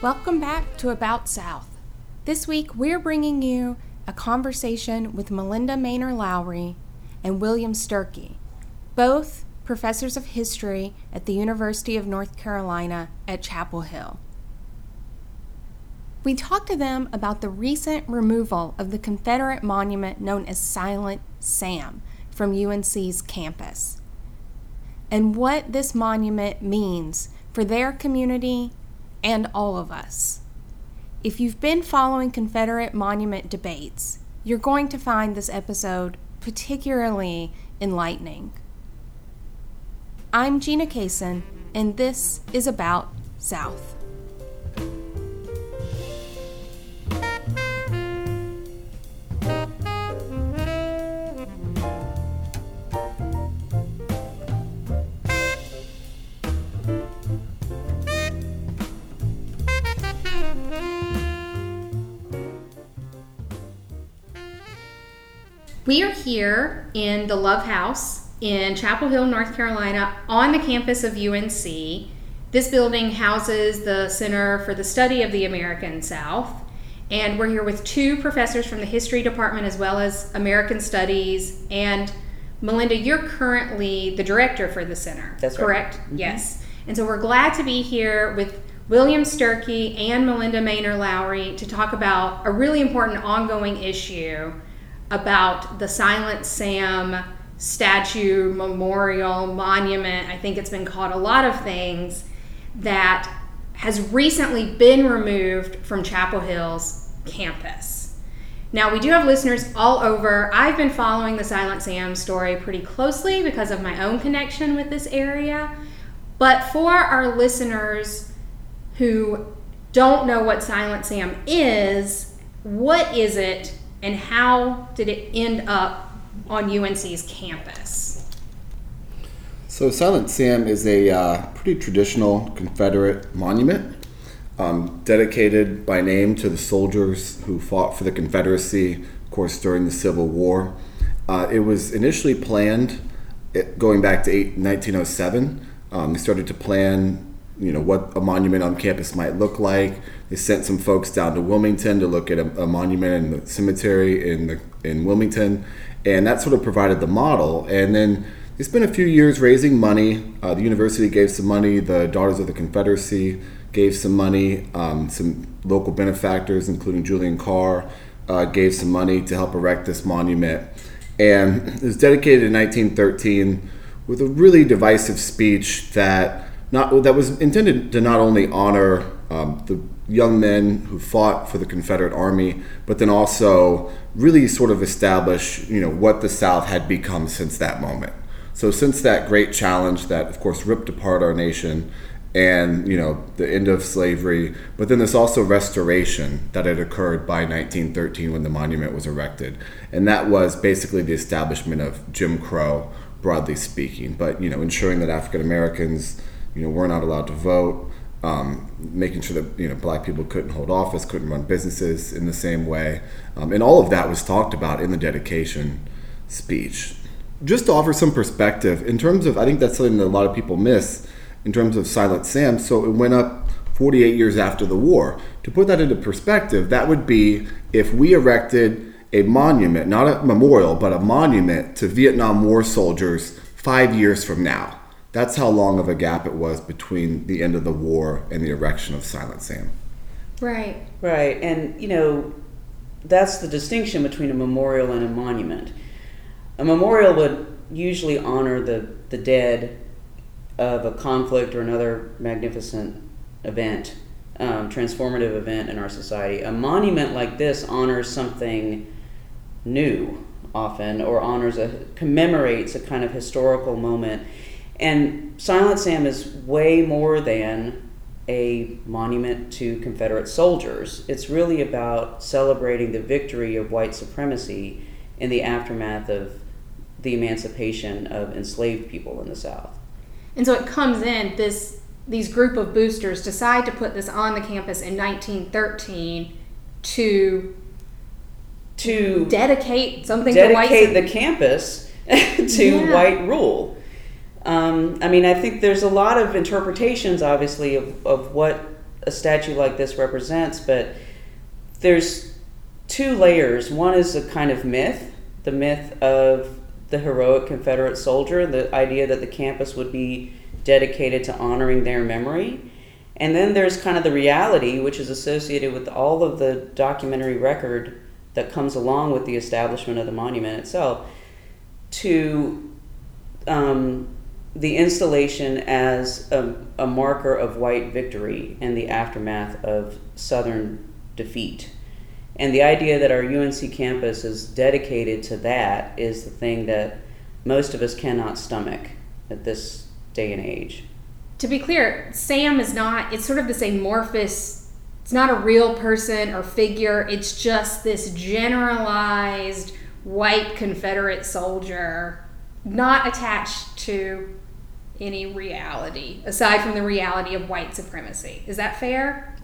Welcome back to About South. This week we're bringing you a conversation with Malinda Maynor Lowery and William Sturkey, both professors of history at the University of North Carolina at Chapel Hill. We talked to them about the recent removal of the Confederate monument known as Silent Sam from UNC's campus and what this monument means for their community and all of us. If you've been following Confederate monument debates, you're going to find this episode particularly enlightening. I'm Gina Kaysen, and this is About South. We are here in the Love House in Chapel Hill, North Carolina, on the campus of UNC. This building houses the Center for the Study of the American South. And we're here with two professors from the history department as well as American Studies. And Malinda, you're currently the director for the center. That's correct. Right. Mm-hmm. Yes. And so we're glad to be here with William Sturkey and Malinda Maynor Lowery to talk about a really important ongoing issue about the Silent Sam statue, memorial, monument. I think it's been called a lot of things that has recently been removed from Chapel Hill's campus. Now, we do have listeners all over. I've been following the Silent Sam story pretty closely because of my own connection with this area. But for our listeners who don't know what Silent Sam is, what is it and how did it end up on UNC's campus? So, Silent Sam is a uh, pretty traditional Confederate monument um, dedicated by name to the soldiers who fought for the Confederacy, of course, during the Civil War. Uh, it was initially planned going back to 1907. Um, they started to plan you know what a monument on campus might look like. They sent some folks down to Wilmington to look at a, a, monument in the cemetery in the in Wilmington, and that sort of provided the model. And then they spent a few years raising money. Uh, the university gave some money. The Daughters of the Confederacy gave some money. Um, some local benefactors, including Julian Carr, uh, gave some money to help erect this monument. And it was dedicated in 1913 with a really divisive speech that not that was intended to not only honor um, the young men who fought for the Confederate Army, but then also really sort of establish you know what the South had become since that moment. So since that great challenge that of course ripped apart our nation and you know the end of slavery, but then there's also restoration that had occurred by 1913 when the monument was erected, and that was basically the establishment of Jim Crow, broadly speaking, but you know ensuring that African Americans you know, we're not allowed to vote. Um, making sure that you know black people couldn't hold office, couldn't run businesses in the same way, um, and all of that was talked about in the dedication speech. Just to offer some perspective in terms of, I think that's something that a lot of people miss in terms of Silent Sam. So it went up 48 years after the war. To put that into perspective, that would be if we erected a monument, not a memorial, but a monument to Vietnam War soldiers five years from now. That's how long of a gap it was between the end of the war and the erection of Silent Sam. Right. Right. And, you know, that's the distinction between a memorial and a monument. A memorial would usually honor the, the dead of a conflict or another magnificent event, um, transformative event in our society. A monument like this honors something new often or honors a commemorates a kind of historical moment and Silent Sam is way more than a monument to Confederate soldiers. It's really about celebrating the victory of white supremacy in the aftermath of the emancipation of enslaved people in the South. And so it comes in this these group of boosters decide to put this on the campus in 1913 to to dedicate something dedicate to the campus to yeah. white rule. Um, I mean, I think there's a lot of interpretations, obviously, of, of what a statue like this represents, but there's two layers. One is a kind of myth, the myth of the heroic Confederate soldier, the idea that the campus would be dedicated to honoring their memory. And then there's kind of the reality, which is associated with all of the documentary record that comes along with the establishment of the monument itself, to um, the installation as a, a marker of white victory in the aftermath of Southern defeat. And the idea that our UNC campus is dedicated to that is the thing that most of us cannot stomach at this day and age. To be clear, Sam is not, it's sort of this amorphous, it's not a real person or figure, it's just this generalized white Confederate soldier, not attached to any reality aside from the reality of white supremacy. Is that fair?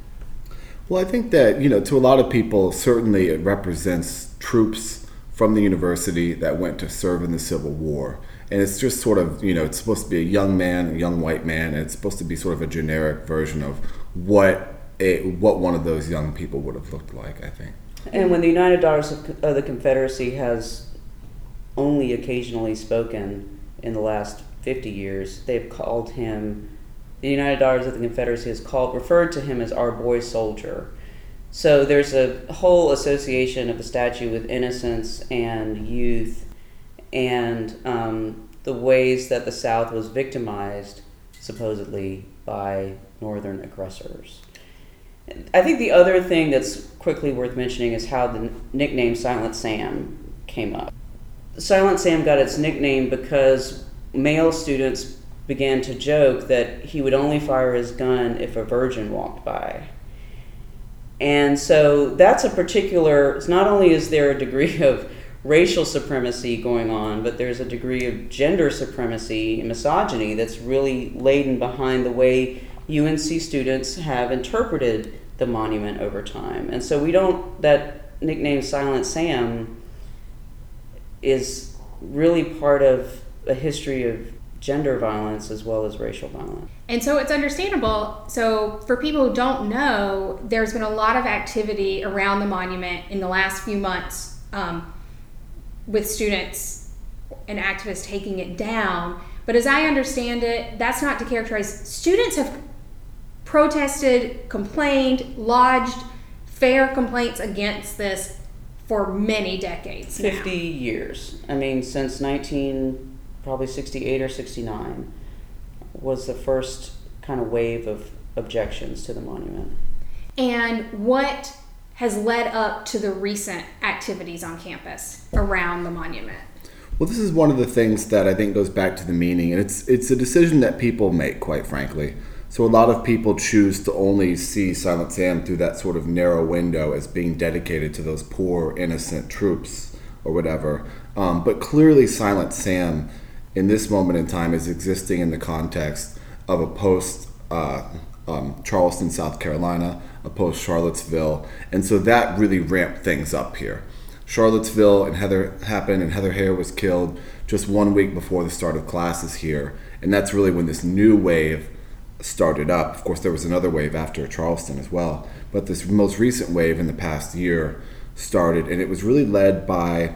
Well, I think that, you know, to a lot of people, certainly it represents troops from the university that went to serve in the Civil War. And it's just sort of, you know, it's supposed to be a young man, a young white man, and it's supposed to be sort of a generic version of what a, what one of those young people would have looked like, I think. And when the United Daughters of the Confederacy has only occasionally spoken in the last 50 years, they've called him the United Daughters of the Confederacy has called referred to him as our boy soldier. So there's a whole association of the statue with innocence and youth, and um, the ways that the South was victimized, supposedly by Northern aggressors. I think the other thing that's quickly worth mentioning is how the nickname Silent Sam came up. Silent Sam got its nickname because male students began to joke that he would only fire his gun if a virgin walked by. And so that's a particular, it's not only is there a degree of racial supremacy going on, but there's a degree of gender supremacy and misogyny that's really laden behind the way UNC students have interpreted the monument over time. And so we don't, that nickname Silent Sam is really part of a history of gender violence as well as racial violence. And so it's understandable. So, for people who don't know, there's been a lot of activity around the monument in the last few months um, with students and activists taking it down. But as I understand it, that's not to characterize. Students have protested, complained, lodged fair complaints against this for many decades. 50 now. years. I mean, since 19- probably 68 or 69 was the first kind of wave of objections to the monument. And what has led up to the recent activities on campus around the monument? Well, this is one of the things that I think goes back to the meaning, and it's it's a decision that people make, quite frankly. So a lot of people choose to only see Silent Sam through that sort of narrow window as being dedicated to those poor, innocent troops or whatever. Um, but clearly, Silent Sam in this moment in time is existing in the context of a post uh, um, Charleston, South Carolina, a post Charlottesville, and so that really ramped things up here. Charlottesville and Heather happened, and Heather Heyer was killed just one week before the start of classes here, and that's really when this new wave started up. Of course, there was another wave after Charleston as well, but this most recent wave in the past year started, and it was really led by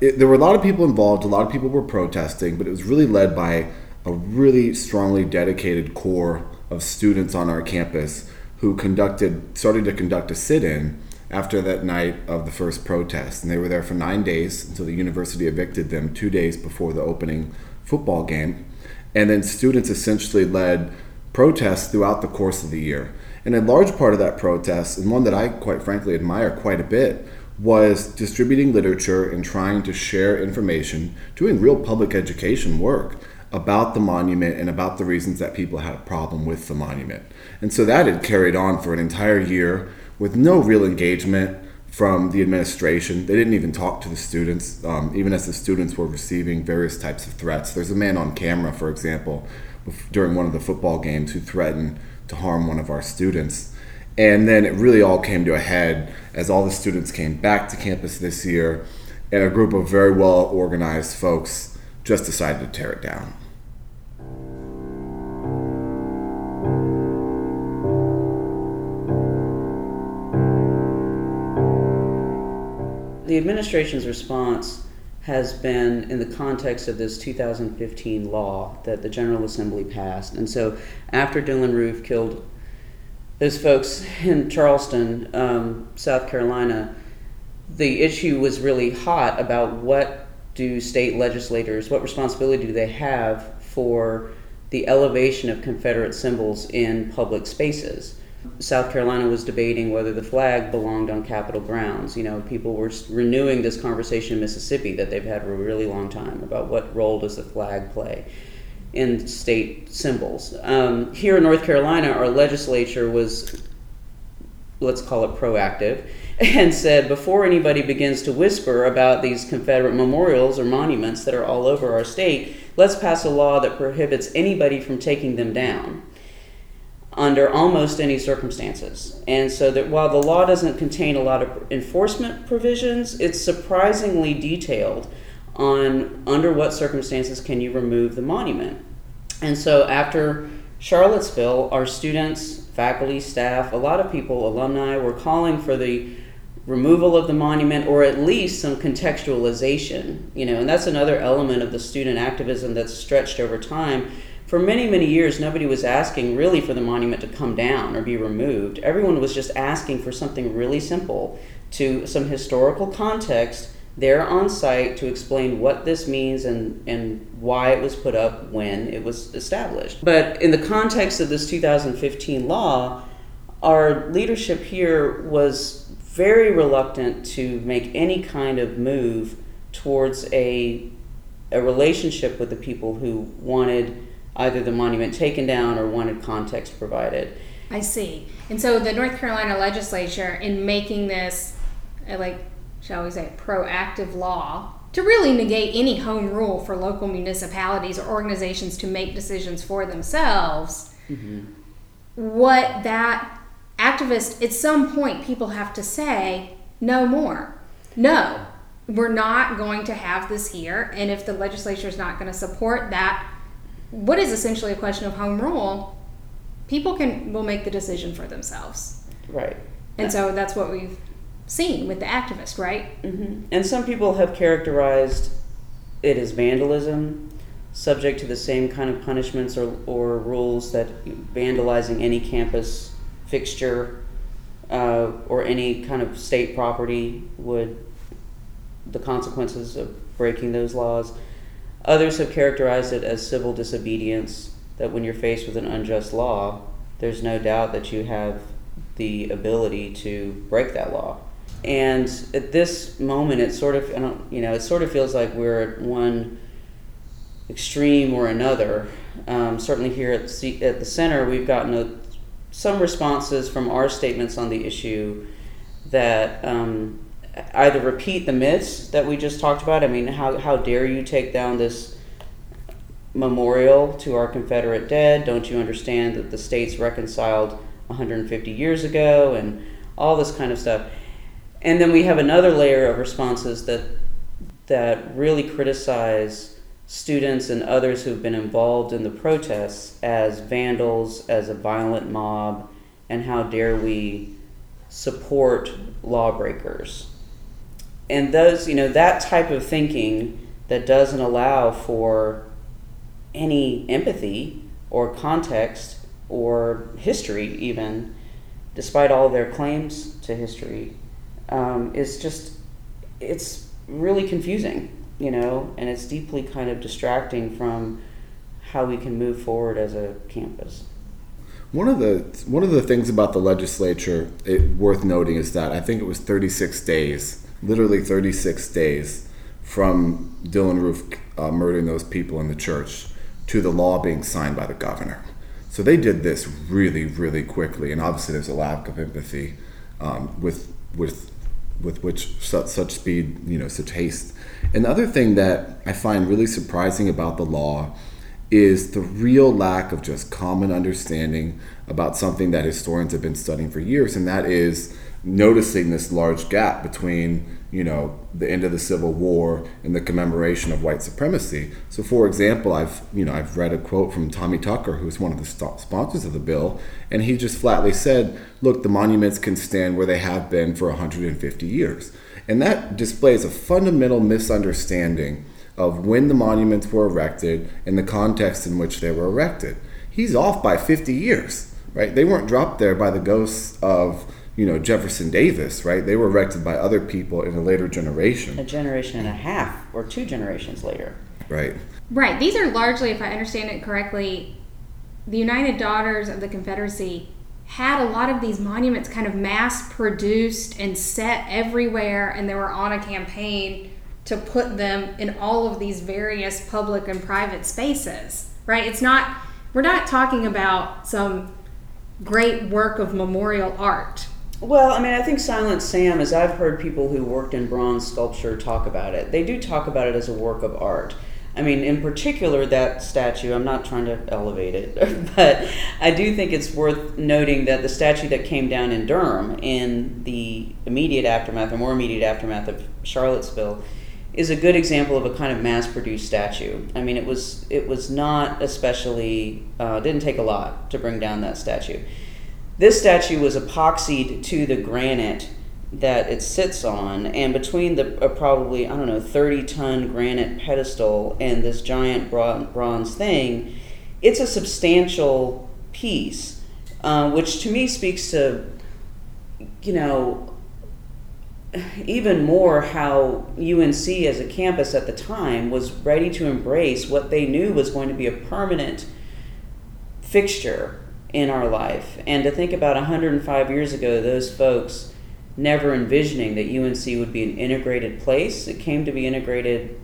it, there were a lot of people involved. A lot of people were protesting, but it was really led by a really strongly dedicated core of students on our campus who conducted started to conduct a sit-in after that night of the first protest, and they were there for nine days until the university evicted them two days before the opening football game, and then students essentially led protests throughout the course of the year. And a large part of that protest, and one that I quite frankly admire quite a bit, was distributing literature and trying to share information, doing real public education work about the monument and about the reasons that people had a problem with the monument. And so that had carried on for an entire year with no real engagement from the administration. They didn't even talk to the students, um, even as the students were receiving various types of threats. There's a man on camera, for example, during one of the football games who threatened to harm one of our students. And then it really all came to a head as all the students came back to campus this year, and a group of very well organized folks just decided to tear it down. The administration's response has been in the context of this 2015 law that the General Assembly passed. And so, after Dylann Roof killed those folks in Charleston, um, South Carolina, the issue was really hot about what do state legislators, what responsibility do they have for the elevation of Confederate symbols in public spaces? South Carolina was debating whether the flag belonged on Capitol grounds. You know, people were renewing this conversation in Mississippi that they've had for a really long time about what role does the flag play in state symbols. Um, here in North Carolina, our legislature was, let's call it proactive, and said before anybody begins to whisper about these Confederate memorials or monuments that are all over our state, let's pass a law that prohibits anybody from taking them down under almost any circumstances. And so that while the law doesn't contain a lot of enforcement provisions, it's surprisingly detailed on under what circumstances can you remove the monument. And so after Charlottesville, our students, faculty, staff, a lot of people, alumni, were calling for the removal of the monument or at least some contextualization, you know, and that's another element of the student activism that's stretched over time. For many, many years, nobody was asking really for the monument to come down or be removed. Everyone was just asking for something really simple to some historical context there on site to explain what this means and, and why it was put up when it was established. But in the context of this 2015 law, our leadership here was very reluctant to make any kind of move towards a, a relationship with the people who wanted either the monument taken down or wanted context provided. I see. And so the North Carolina legislature, in making this, uh, like, shall we say, proactive law to really negate any home rule for local municipalities or organizations to make decisions for themselves, mm-hmm. what that activist, at some point, people have to say, no more. No, we're not going to have this here. And if the legislature is not going to support that, what is essentially a question of home rule, people can will make the decision for themselves. Right. And so that's what we've seen with the activist, right? Mm-hmm. And some people have characterized it as vandalism, subject to the same kind of punishments or, or rules that vandalizing any campus fixture uh, or any kind of state property would, the consequences of breaking those laws. Others have characterized it as civil disobedience, that when you're faced with an unjust law, there's no doubt that you have the ability to break that law. And at this moment, it sort of, I don't, you know, it sort of feels like we're at one extreme or another. Um, certainly here at, C- at the center, we've gotten a, some responses from our statements on the issue that um, either repeat the myths that we just talked about. I mean, how, how dare you take down this memorial to our Confederate dead? Don't you understand that the states reconciled 150 years ago and all this kind of stuff? And then we have another layer of responses that that really criticize students and others who've been involved in the protests as vandals, as a violent mob, and how dare we support lawbreakers. And those, you know, that type of thinking that doesn't allow for any empathy or context or history, even, despite all their claims to history, um, is just it's really confusing, you know, and it's deeply kind of distracting from how we can move forward as a campus. One of the one of the things about the legislature it, worth noting is that I think it was 36 days, literally 36 days, from Dylann Roof uh, murdering those people in the church to the law being signed by the governor. So they did this really, really quickly, and obviously there's a lack of empathy um, with with with which such, such speed, you know, such haste. Another thing that I find really surprising about the law is the real lack of just common understanding about something that historians have been studying for years, and that is noticing this large gap between you know the end of the Civil War and the commemoration of white supremacy. So, for example, I've you know I've read a quote from Tommy Tucker, who's one of the st- sponsors of the bill, and he just flatly said, "Look, the monuments can stand where they have been for 150 years." And that displays a fundamental misunderstanding of when the monuments were erected and the context in which they were erected. He's off by 50 years, right? They weren't dropped there by the ghosts of, you know, Jefferson Davis, right? They were erected by other people in a later generation. A generation and a half or two generations later. Right. Right. These are largely, if I understand it correctly, the United Daughters of the Confederacy had a lot of these monuments kind of mass produced and set everywhere, and they were on a campaign to put them in all of these various public and private spaces. Right? It's not, we're not talking about some great work of memorial art. Well, I mean, I think Silent Sam, as I've heard people who worked in bronze sculpture talk about it, they do talk about it as a work of art. I mean, in particular, that statue, I'm not trying to elevate it, but I do think it's worth noting that the statue that came down in Durham in the immediate aftermath, or more immediate aftermath of Charlottesville, is a good example of a kind of mass-produced statue. I mean, it was it was not especially uh, didn't take a lot to bring down that statue. This statue was epoxied to the granite that it sits on, and between the uh, probably I don't know thirty ton granite pedestal and this giant bronze thing, it's a substantial piece, uh, which to me speaks to you know even more how UNC as a campus at the time was ready to embrace what they knew was going to be a permanent fixture in our life. And to think about 105 years ago, those folks never envisioning that UNC would be an integrated place. It came to be integrated,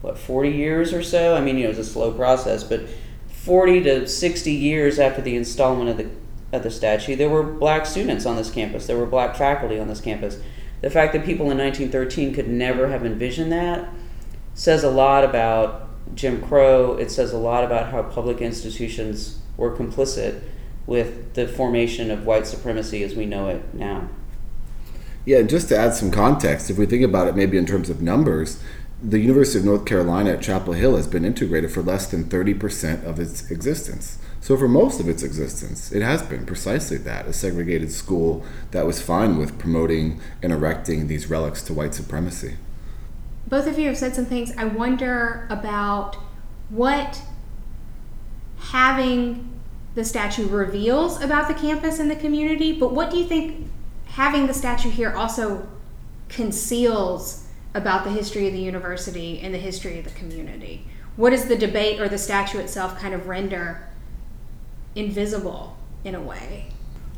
what, 40 years or so? I mean, you know, it was a slow process, but 40 to 60 years after the installment of the, of the statue, there were black students on this campus, there were black faculty on this campus. The fact that people in 1913 could never have envisioned that says a lot about Jim Crow. It says a lot about how public institutions were complicit with the formation of white supremacy as we know it now. Yeah, and just to add some context, if we think about it maybe in terms of numbers, the University of North Carolina at Chapel Hill has been integrated for less than 30% of its existence. So, for most of its existence, it has been precisely that a segregated school that was fine with promoting and erecting these relics to white supremacy. Both of you have said some things. I wonder about what having the statue reveals about the campus and the community, but what do you think having the statue here also conceals about the history of the university and the history of the community. What does the debate or the statue itself kind of render invisible in a way?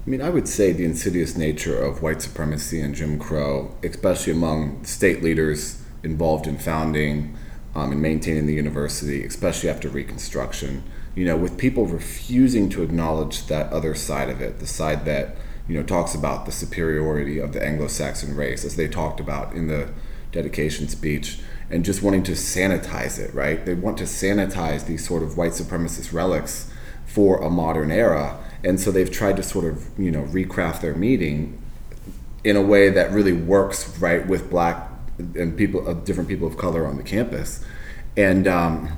I mean, I would say the insidious nature of white supremacy and Jim Crow, especially among state leaders involved in founding um, and maintaining the university, especially after Reconstruction, you know, with people refusing to acknowledge that other side of it, the side that you know, talks about the superiority of the Anglo-Saxon race, as they talked about in the dedication speech, and just wanting to sanitize it, right? They want to sanitize these sort of white supremacist relics for a modern era, and so they've tried to sort of, you know, recraft their meeting in a way that really works, right, with black and people, uh, different people of color on the campus, and um,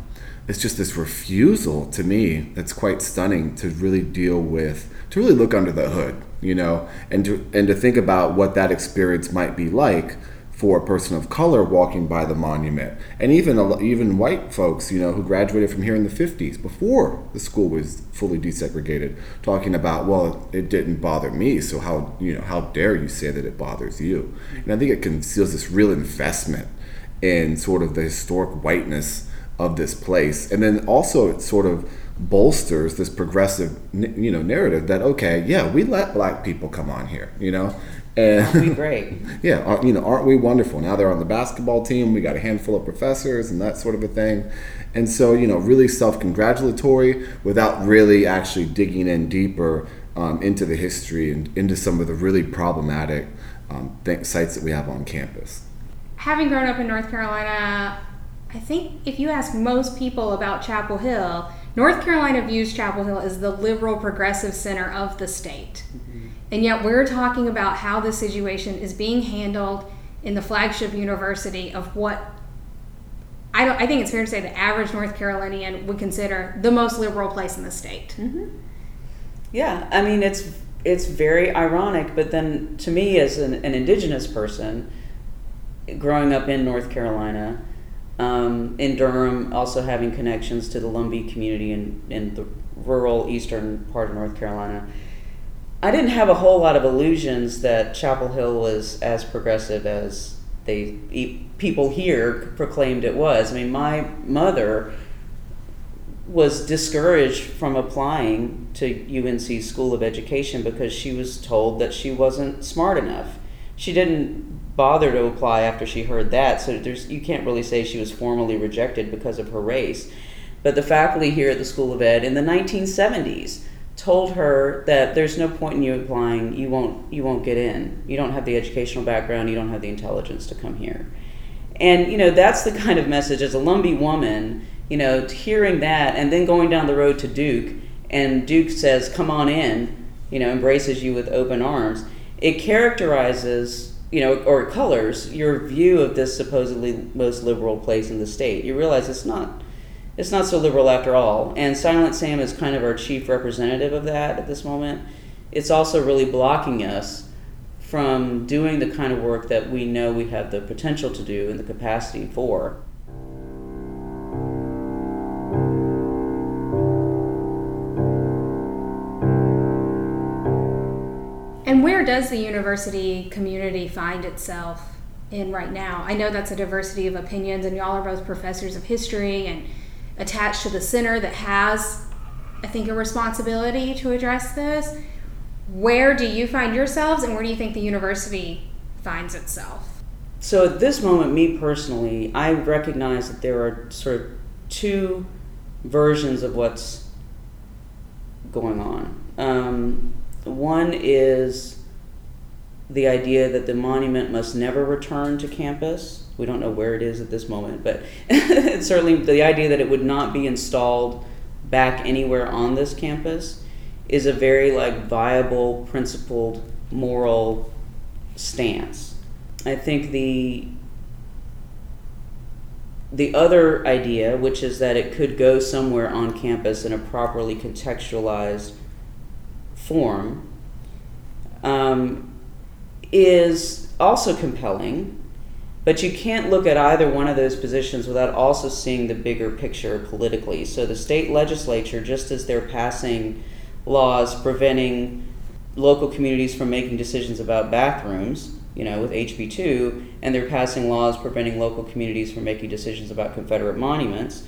it's just this refusal to me that's quite stunning to really deal with, to really look under the hood you know, and to and to think about what that experience might be like for a person of color walking by the monument, and even even white folks, you know, who graduated from here in the '50s before the school was fully desegregated, talking about, well, it didn't bother me, so how you know how dare you say that it bothers you? And I think it conceals this real investment in sort of the historic whiteness of this place, and then also it sort of bolsters this progressive you know narrative that okay yeah we let black people come on here you know? And aren't we great? Yeah you know aren't we wonderful? Now they're on the basketball team we got a handful of professors and that sort of a thing. And so you know really self-congratulatory without really actually digging in deeper um, into the history and into some of the really problematic um, th- sites that we have on campus. Having grown up in north carolina i think if you ask most people about chapel hill North Carolina views Chapel Hill as the liberal progressive center of the state. Mm-hmm. And yet we're talking about how the situation is being handled in the flagship university of what I don't I think it's fair to say the average North Carolinian would consider the most liberal place in the state. Mm-hmm. Yeah, I mean it's it's very ironic, but then to me as an, an indigenous person, growing up in North Carolina, um, in Durham, also having connections to the Lumbee community in, in the rural eastern part of North Carolina, I didn't have a whole lot of illusions that Chapel Hill was as progressive as they people here proclaimed it was. I mean, my mother was discouraged from applying to UNC School of Education because she was told that she wasn't smart enough. She didn't bother to apply after she heard that, so there's you can't really say she was formally rejected because of her race. But the faculty here at the School of Ed in the 1970s told her that there's no point in you applying. You won't you won't get in. You don't have the educational background. You don't have the intelligence to come here. And you know that's the kind of message as a lumbee woman you know hearing that and then going down the road to duke and duke says come on in you know embraces you with open arms. It characterizes you know or colors your view of this supposedly most liberal place in the state you realize it's not it's not so liberal after all. And Silent Sam is kind of our chief representative of that at this moment. It's also really blocking us from doing the kind of work that we know we have the potential to do and the capacity for. Where does the university community find itself in right now? I know that's a diversity of opinions, and y'all are both professors of history and attached to the center that has, I think, a responsibility to address this. Where do you find yourselves, and where do you think the university finds itself? So, at this moment, me personally, I recognize that there are sort of two versions of what's going on. Um, one is the idea that the monument must never return to campus. We don't know where it is at this moment, but certainly the idea that it would not be installed back anywhere on this campus is a very like viable, principled, moral stance. I think the the other idea, which is that it could go somewhere on campus in a properly contextualized form, um, is also compelling, but you can't look at either one of those positions without also seeing the bigger picture politically. So the state legislature, just as they're passing laws preventing local communities from making decisions about bathrooms, you know, with HB2, and they're passing laws preventing local communities from making decisions about Confederate monuments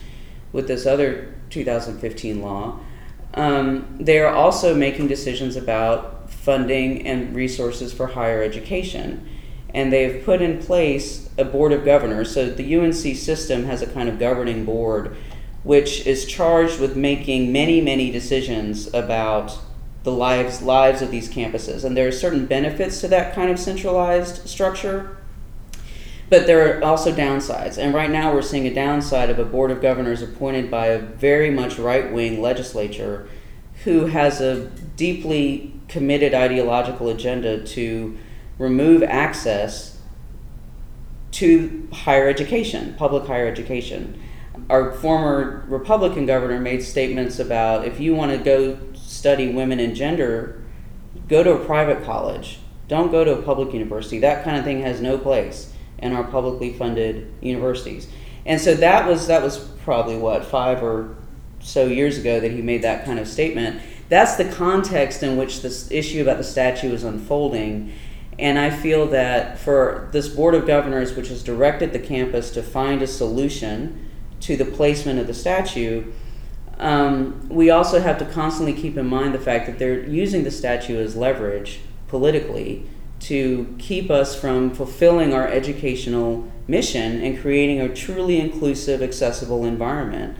with this other 2015 law. Um, they are also making decisions about funding and resources for higher education. And they've put in place a board of governors. So the UNC system has a kind of governing board which is charged with making many, many decisions about the lives lives of these campuses. And there are certain benefits to that kind of centralized structure. But there are also downsides. And right now we're seeing a downside of a board of governors appointed by a very much right wing legislature who has a deeply committed ideological agenda to remove access to higher education, public higher education. Our former Republican governor made statements about if you want to go study women and gender, go to a private college. Don't go to a public university. That kind of thing has no place in our publicly funded universities. And so that was that was probably what five or so years ago that he made that kind of statement that's the context in which this issue about the statue is unfolding. And I feel that for this Board of Governors, which has directed the campus to find a solution to the placement of the statue, um, we also have to constantly keep in mind the fact that they're using the statue as leverage politically to keep us from fulfilling our educational mission and creating a truly inclusive, accessible environment.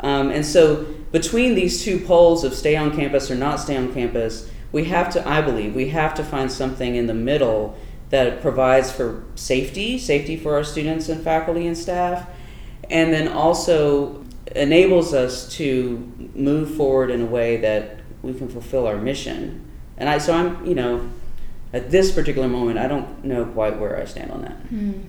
Um, and so between these two poles of stay on campus or not stay on campus, we have to, I believe, we have to find something in the middle that provides for safety, safety for our students and faculty and staff, and then also enables us to move forward in a way that we can fulfill our mission. And I, so I'm, you know, at this particular moment, I don't know quite where I stand on that. Mm.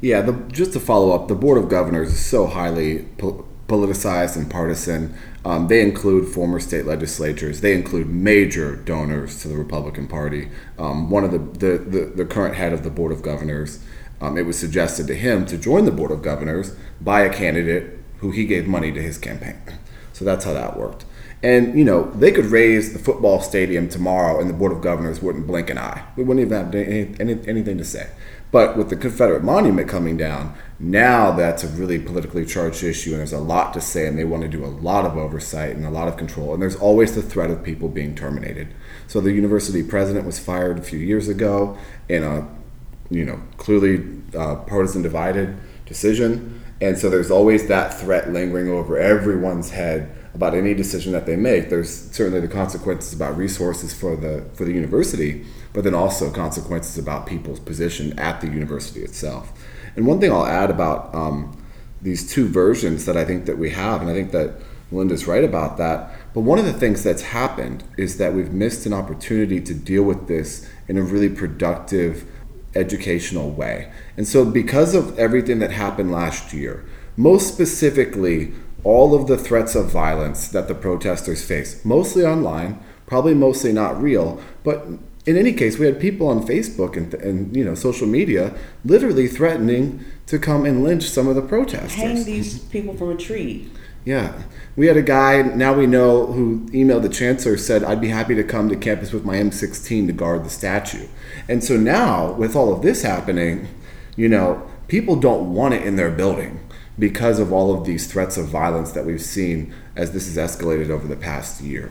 Yeah, the, just to follow up, the Board of Governors is so highly po- politicized and partisan. Um, they include former state legislatures. They include major donors to the Republican Party. Um, one of the, the, the, the, current head of the Board of Governors um, it was suggested to him to join the board of governors by a candidate who he gave money to his campaign. So that's how that worked. And you know they could raise the football stadium tomorrow, and the board of governors wouldn't blink an eye. We wouldn't even have any, any, anything to say. But with the Confederate monument coming down, now that's a really politically charged issue, and there's a lot to say, and they want to do a lot of oversight and a lot of control. And there's always the threat of people being terminated. So the university president was fired a few years ago in a, you know, clearly uh, partisan divided decision, and so there's always that threat lingering over everyone's head about any decision that they make. There's certainly the consequences about resources for the for the university, but then also consequences about people's position at the university itself. And one thing I'll add about um, these two versions that I think that we have, and I think that Malinda's right about that. But one of the things that's happened is that we've missed an opportunity to deal with this in a really productive educational way. And so, because of everything that happened last year, most specifically, all of the threats of violence that the protesters face, mostly online, probably mostly not real, but in any case, we had people on Facebook and, and you know social media literally threatening to come and lynch some of the protesters. Hang these people from a tree. Yeah. We had a guy, now we know, who emailed the chancellor, said, I'd be happy to come to campus with my M16 to guard the statue. And so now, with all of this happening, you know, people don't want it in their building because of all of these threats of violence that we've seen as this has escalated over the past year.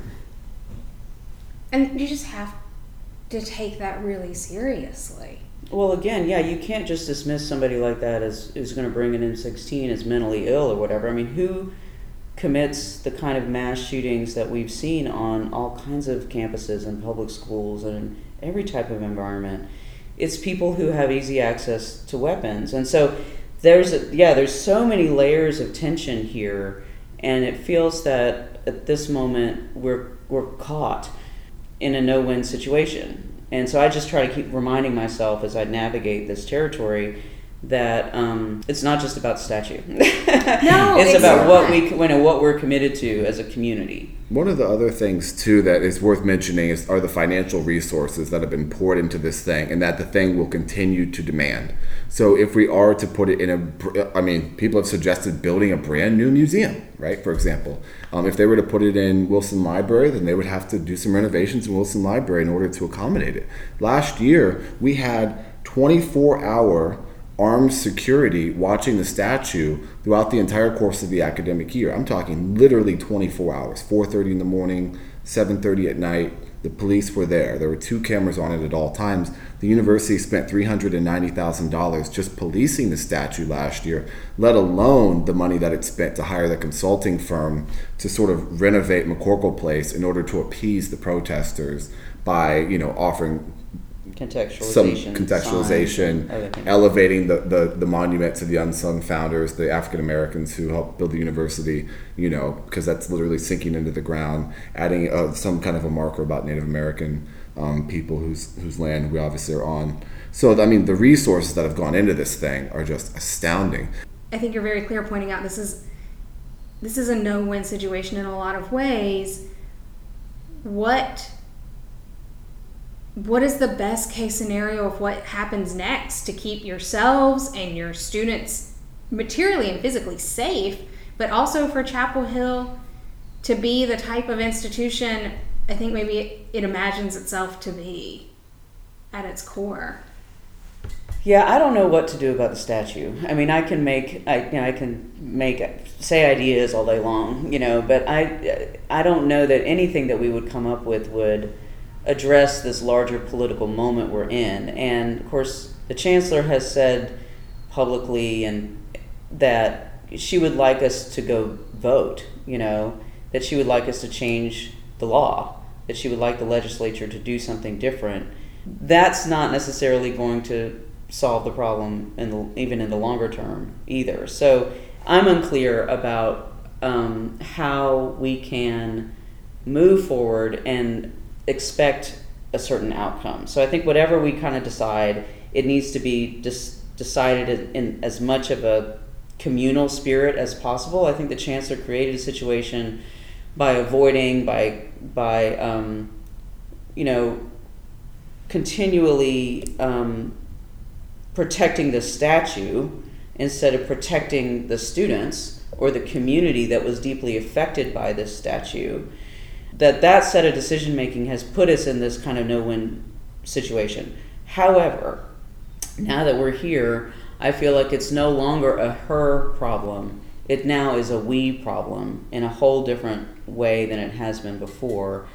And you just have to take that really seriously. Well, again, yeah, you can't just dismiss somebody like that as who's going to bring an M16 as mentally ill or whatever. I mean, who commits the kind of mass shootings that we've seen on all kinds of campuses and public schools and every type of environment? It's people who have easy access to weapons, and so there's a, yeah, there's so many layers of tension here, and it feels that at this moment we're we're caught in a no-win situation. And so I just try to keep reminding myself as I navigate this territory that um, it's not just about statue. No, it's it's about what not. we when what we're committed to as a community. One of the other things too that is worth mentioning is are the financial resources that have been poured into this thing, and that the thing will continue to demand. So if we are to put it in a, I mean, people have suggested building a brand new museum, right? For example, um, if they were to put it in Wilson Library, then they would have to do some renovations in Wilson Library in order to accommodate it. Last year we had 24 hour armed security watching the statue throughout the entire course of the academic year. I'm talking literally 24 hours, 4:30 in the morning, 7:30 at night. The police were there. There were two cameras on it at all times. The university spent $390,000 just policing the statue last year, let alone the money that it spent to hire the consulting firm to sort of renovate McCorkle Place in order to appease the protesters by, you know, offering Contextualization. some contextualization, other elevating the, the, the monument to the unsung founders, the African Americans who helped build the university, you know, because that's literally sinking into the ground, adding uh, some kind of a marker about Native American um, people whose, whose land we obviously are on. So, I mean, the resources that have gone into this thing are just astounding. I think you're very clear pointing out this is this is a no-win situation in a lot of ways. What what is the best case scenario of what happens next to keep yourselves and your students materially and physically safe, but also for Chapel Hill to be the type of institution I think maybe it, imagines itself to be at its core. Yeah, I don't know what to do about the statue. I mean, I can make I you know, I can make say ideas all day long, you know, but I I don't know that anything that we would come up with would address this larger political moment we're in. And of course, the chancellor has said publicly and that she would like us to go vote, you know, that she would like us to change the law, that she would like the legislature to do something different. That's not necessarily going to solve the problem in the, even in the longer term either. So I'm unclear about um, how we can move forward and expect a certain outcome. So I think whatever we kind of decide, it needs to be dis- decided in, in as much of a communal spirit as possible. I think the chancellor created a situation by avoiding, by by um, you know, continually um, protecting the statue instead of protecting the students or the community that was deeply affected by this statue that that set of decision making has put us in this kind of no-win situation however now that we're here i feel like it's no longer a her problem it now is a we problem in a whole different way than it has been before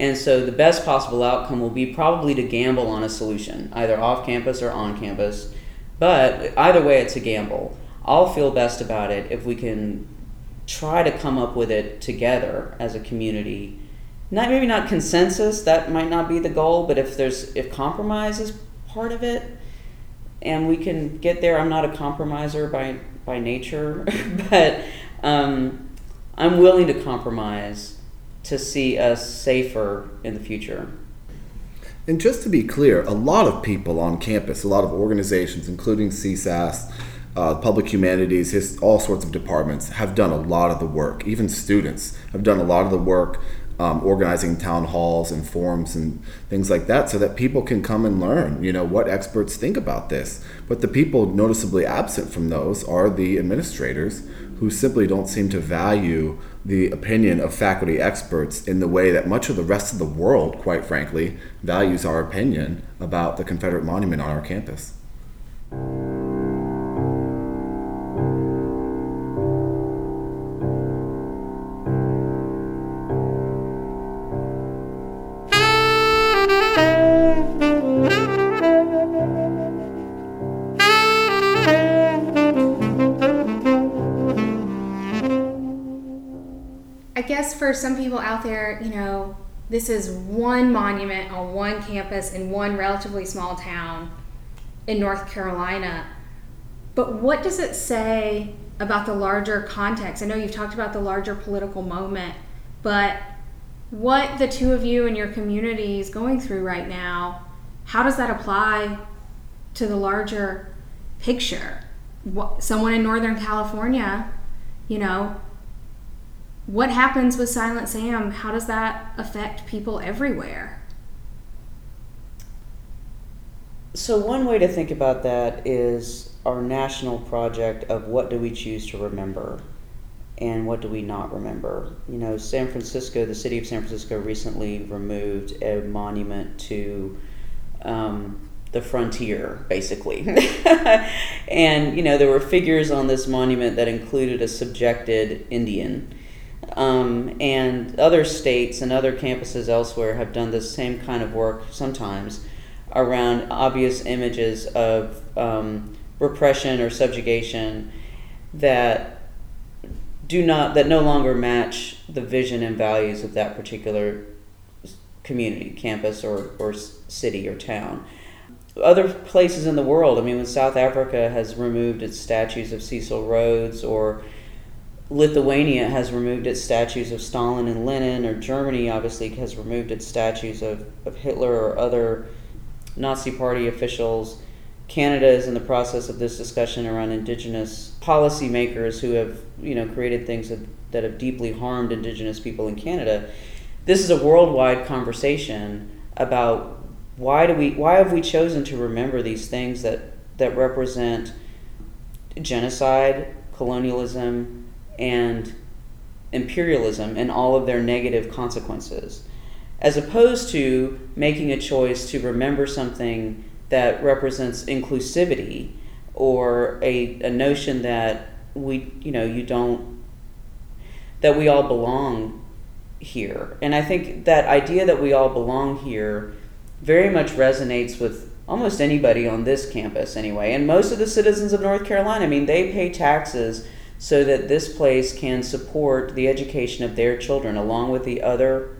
and so the best possible outcome will be probably to gamble on a solution, either off campus or on campus. But either way, it's a gamble. I'll feel best about it if we can try to come up with it together as a community. Not maybe not consensus, that might not be the goal, but if there's if compromise is part of it and we can get there, I'm not a compromiser by by nature, but um, I'm willing to compromise to see us safer in the future. And just to be clear, a lot of people on campus, a lot of organizations, including CSAS, uh, public humanities, his, all sorts of departments, have done a lot of the work. Even students have done a lot of the work um, organizing town halls and forums and things like that so that people can come and learn you know what experts think about this but the people noticeably absent from those are the administrators who simply don't seem to value the opinion of faculty experts in the way that much of the rest of the world, quite frankly, values our opinion about the Confederate monument on our campus. Guess for some people out there, you know, this is one monument on one campus in one relatively small town in North Carolina. But what does it say about the larger context? I know you've talked about the larger political moment, but what the two of you and your community is going through right now, how does that apply to the larger picture? What, someone in Northern California, you know, what happens with Silent Sam? How does that affect people everywhere? So, one way to think about that is our national project of what do we choose to remember and what do we not remember. You know, San Francisco, the city of San Francisco recently removed a monument to um, the frontier, basically. and, you know, there were figures on this monument that included a subjected Indian um, and other states and other campuses elsewhere have done the same kind of work sometimes around obvious images of um, repression or subjugation that do not that no longer match the vision and values of that particular community, campus, or, or city or town. Other places in the world, I mean, when South Africa has removed its statues of Cecil Rhodes or Lithuania has removed its statues of Stalin and Lenin, or Germany obviously has removed its statues of, of Hitler or other Nazi Party officials. Canada is in the process of this discussion around indigenous policymakers who have, you know, created things that, that have deeply harmed indigenous people in Canada. This is a worldwide conversation about why do we why have we chosen to remember these things that that represent genocide, colonialism, and imperialism and all of their negative consequences, as opposed to making a choice to remember something that represents inclusivity or a, a notion that we, you know, you don't, that we all belong here. And I think that idea that we all belong here very much resonates with almost anybody on this campus anyway. And most of the citizens of North Carolina, I mean, they pay taxes so that this place can support the education of their children along with the other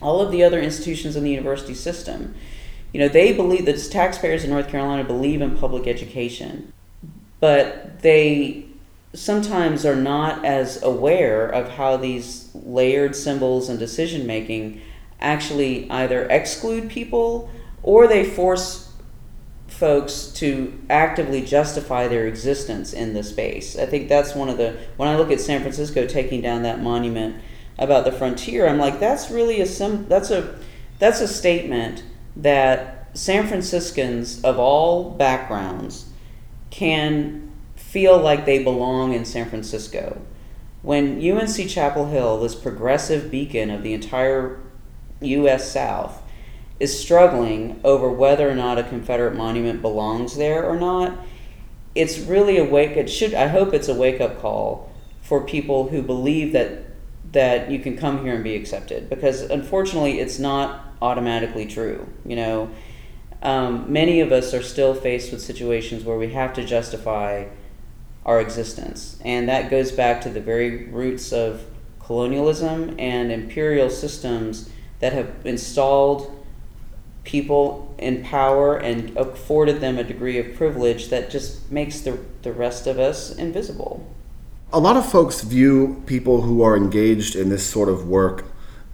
all of the other institutions in the university system. You know, they believe that taxpayers in North Carolina believe in public education, but they sometimes are not as aware of how these layered symbols and decision making actually either exclude people or they force folks to actively justify their existence in the space. I think that's one of the when I look at San Francisco taking down that monument about the frontier, I'm like that's really a sim, that's a that's a statement that San Franciscans of all backgrounds can feel like they belong in San Francisco. When UNC Chapel Hill, this progressive beacon of the entire U.S. South, is struggling over whether or not a Confederate monument belongs there or not, it's really a wake. It should. I hope it's a wake up call for people who believe that that you can come here and be accepted because unfortunately it's not automatically true. You know, um, many of us are still faced with situations where we have to justify our existence, and that goes back to the very roots of colonialism and imperial systems that have installed people in power and afforded them a degree of privilege that just makes the, the rest of us invisible. A lot of folks view people who are engaged in this sort of work,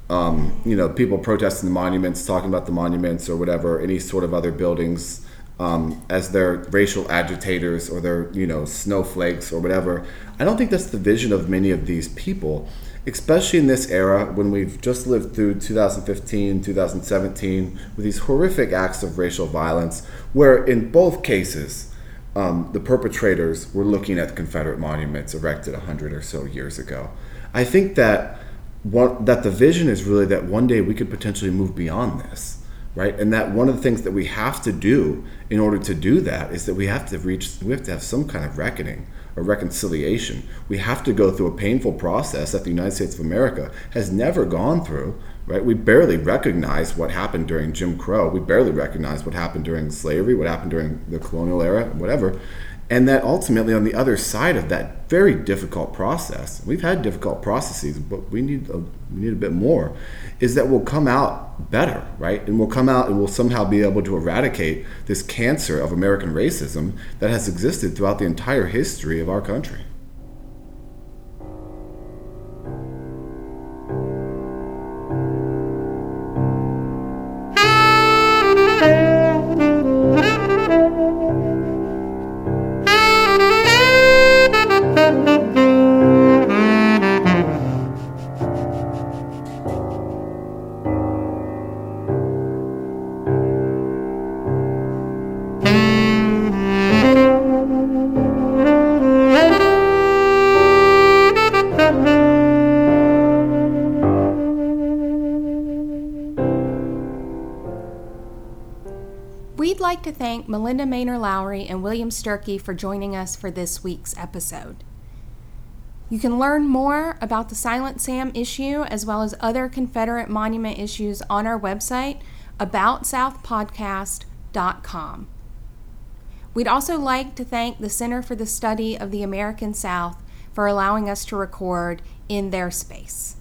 um, you know, people protesting the monuments, talking about the monuments or whatever, any sort of other buildings, um, as their racial agitators or their, you know, snowflakes or whatever. I don't think that's the vision of many of these people especially in this era when we've just lived through 2015, 2017, with these horrific acts of racial violence, where in both cases, um, the perpetrators were looking at the Confederate monuments erected 100 or so years ago. I think that that the vision is really that one day we could potentially move beyond this, right? And that one of the things that we have to do in order to do that is that we have to reach, we have to have some kind of reckoning a reconciliation. We have to go through a painful process that the United States of America has never gone through. Right? We barely recognize what happened during Jim Crow. We barely recognize what happened during slavery, what happened during the colonial era, whatever. And that ultimately, on the other side of that very difficult process, we've had difficult processes, but we need a, we need a bit more. Is that we'll come out better, right? And we'll come out and we'll somehow be able to eradicate this cancer of American racism that has existed throughout the entire history of our country. To thank Malinda Maynor Lowery and William Sturkey for joining us for this week's episode. You can learn more about the Silent Sam issue as well as other Confederate monument issues on our website, aboutsouthpodcast.com. We'd also like to thank the Center for the Study of the American South for allowing us to record in their space.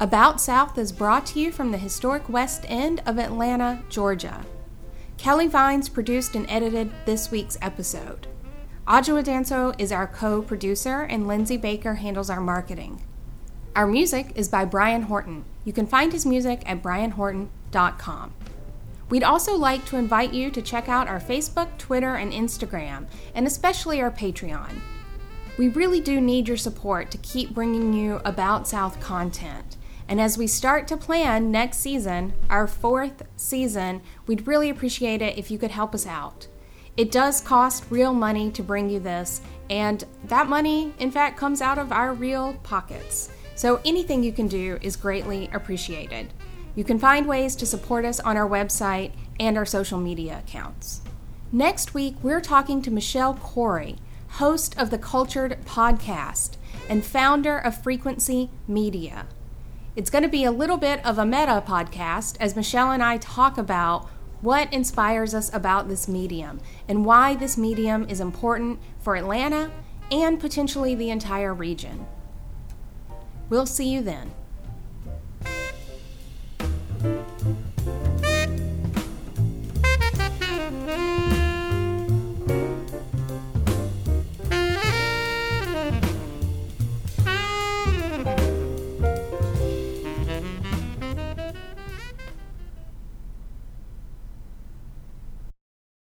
About South is brought to you from the historic West End of Atlanta, Georgia. Kelly Vines produced and edited this week's episode. Adjoa Danso is our co producer, and Lindsay Baker handles our marketing. Our music is by Brian Horton. You can find his music at brianhorton.com. We'd also like to invite you to check out our Facebook, Twitter, and Instagram, and especially our Patreon. We really do need your support to keep bringing you About South content. And as we start to plan next season, our fourth season, we'd really appreciate it if you could help us out. It does cost real money to bring you this, and that money, in fact, comes out of our real pockets. So anything you can do is greatly appreciated. You can find ways to support us on our website and our social media accounts. Next week, we're talking to Michelle Corey, host of the Cultured Podcast and founder of Frequency Media. It's going to be a little bit of a meta podcast as Michelle and I talk about what inspires us about this medium and why this medium is important for Atlanta and potentially the entire region. We'll see you then.